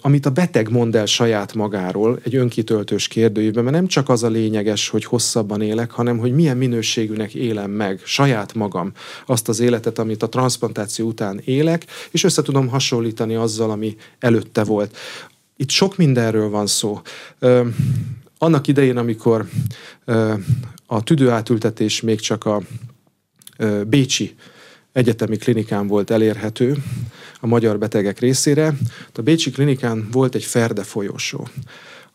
[SPEAKER 2] amit a beteg mond el saját magáról egy önkitöltős kérdőjében, mert nem csak az a lényeges, hogy hosszabban élek, hanem hogy milyen minőségűnek élem meg saját magam azt az életet, amit a transplantáció után élek, és össze tudom hasonlítani azzal, ami előtte volt. Itt sok mindenről van szó. Annak idején, amikor a tüdőátültetés még csak a Bécsi egyetemi klinikán volt elérhető a magyar betegek részére, a Bécsi klinikán volt egy ferde folyosó.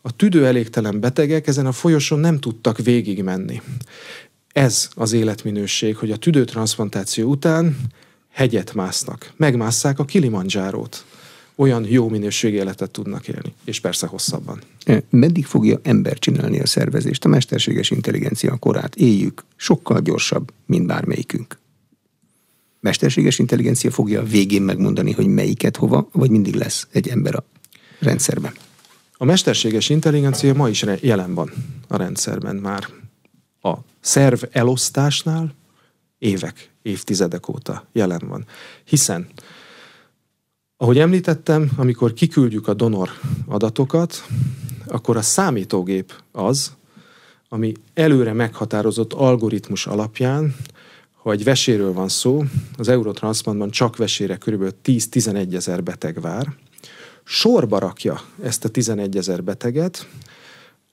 [SPEAKER 2] A tüdő elégtelen betegek ezen a folyosón nem tudtak végigmenni. Ez az életminőség, hogy a tüdőtranszplantáció után hegyet másznak, megmásszák a Kilimanjárót olyan jó minőségű életet tudnak élni, és persze hosszabban.
[SPEAKER 1] E, meddig fogja ember csinálni a szervezést? A mesterséges intelligencia korát éljük sokkal gyorsabb, mint bármelyikünk. Mesterséges intelligencia fogja a végén megmondani, hogy melyiket hova, vagy mindig lesz egy ember a rendszerben?
[SPEAKER 2] A mesterséges intelligencia ma is jelen van a rendszerben már. A szerv elosztásnál évek, évtizedek óta jelen van. Hiszen ahogy említettem, amikor kiküldjük a donor adatokat, akkor a számítógép az, ami előre meghatározott algoritmus alapján, ha egy veséről van szó, az Eurotransplantban csak vesére kb. 10-11 ezer beteg vár, sorba rakja ezt a 11 ezer beteget,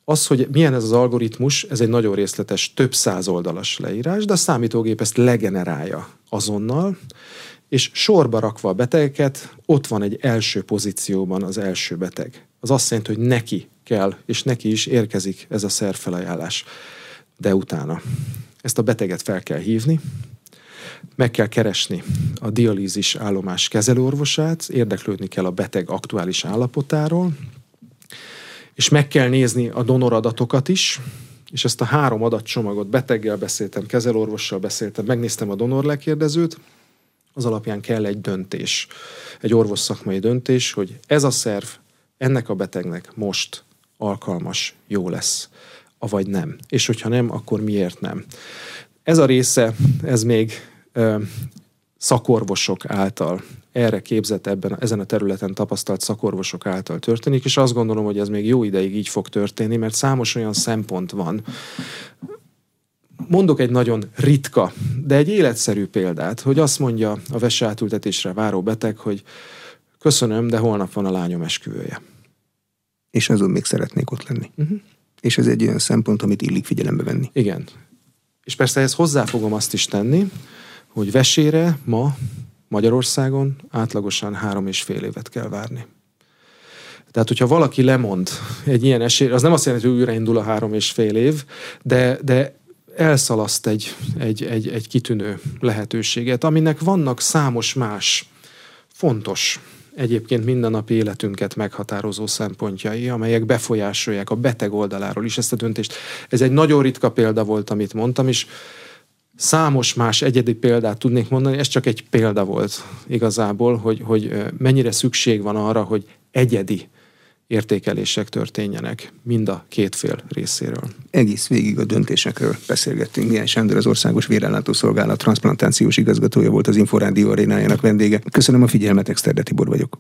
[SPEAKER 2] Az, hogy milyen ez az algoritmus, ez egy nagyon részletes, több száz oldalas leírás, de a számítógép ezt legenerálja azonnal, és sorba rakva a betegeket, ott van egy első pozícióban az első beteg. Az azt jelenti, hogy neki kell, és neki is érkezik ez a szerfelajánlás. De utána ezt a beteget fel kell hívni, meg kell keresni a dialízis állomás kezelőorvosát, érdeklődni kell a beteg aktuális állapotáról, és meg kell nézni a donoradatokat is, és ezt a három adatcsomagot beteggel beszéltem, kezelőorvossal beszéltem, megnéztem a donor lekérdezőt, az alapján kell egy döntés, egy orvos szakmai döntés, hogy ez a szerv ennek a betegnek most alkalmas, jó lesz, avagy nem. És hogyha nem, akkor miért nem. Ez a része, ez még ö, szakorvosok által erre képzett ebben, ezen a területen tapasztalt szakorvosok által történik, és azt gondolom, hogy ez még jó ideig így fog történni, mert számos olyan szempont van, Mondok egy nagyon ritka, de egy életszerű példát, hogy azt mondja a vese átültetésre váró beteg, hogy köszönöm, de holnap van a lányom esküvője.
[SPEAKER 1] És azon még szeretnék ott lenni. Uh-huh. És ez egy olyan szempont, amit illik figyelembe venni.
[SPEAKER 2] Igen. És persze ehhez hozzá fogom azt is tenni, hogy vesére ma Magyarországon átlagosan három és fél évet kell várni. Tehát, hogyha valaki lemond egy ilyen esélyre, az nem azt jelenti, hogy újraindul a három és fél év, de, de elszalaszt egy, egy, egy, egy kitűnő lehetőséget, aminek vannak számos más fontos egyébként mindennapi életünket meghatározó szempontjai, amelyek befolyásolják a beteg oldaláról is ezt a döntést. Ez egy nagyon ritka példa volt, amit mondtam, és számos más egyedi példát tudnék mondani, ez csak egy példa volt igazából, hogy, hogy mennyire szükség van arra, hogy egyedi értékelések történjenek mind a két fél részéről.
[SPEAKER 1] Egész végig a döntésekről beszélgettünk. Milyen Sándor az Országos Vérellátó Szolgálat transplantációs igazgatója volt az Inforádió arénájának vendége. Köszönöm a figyelmet, Exterde Tibor vagyok.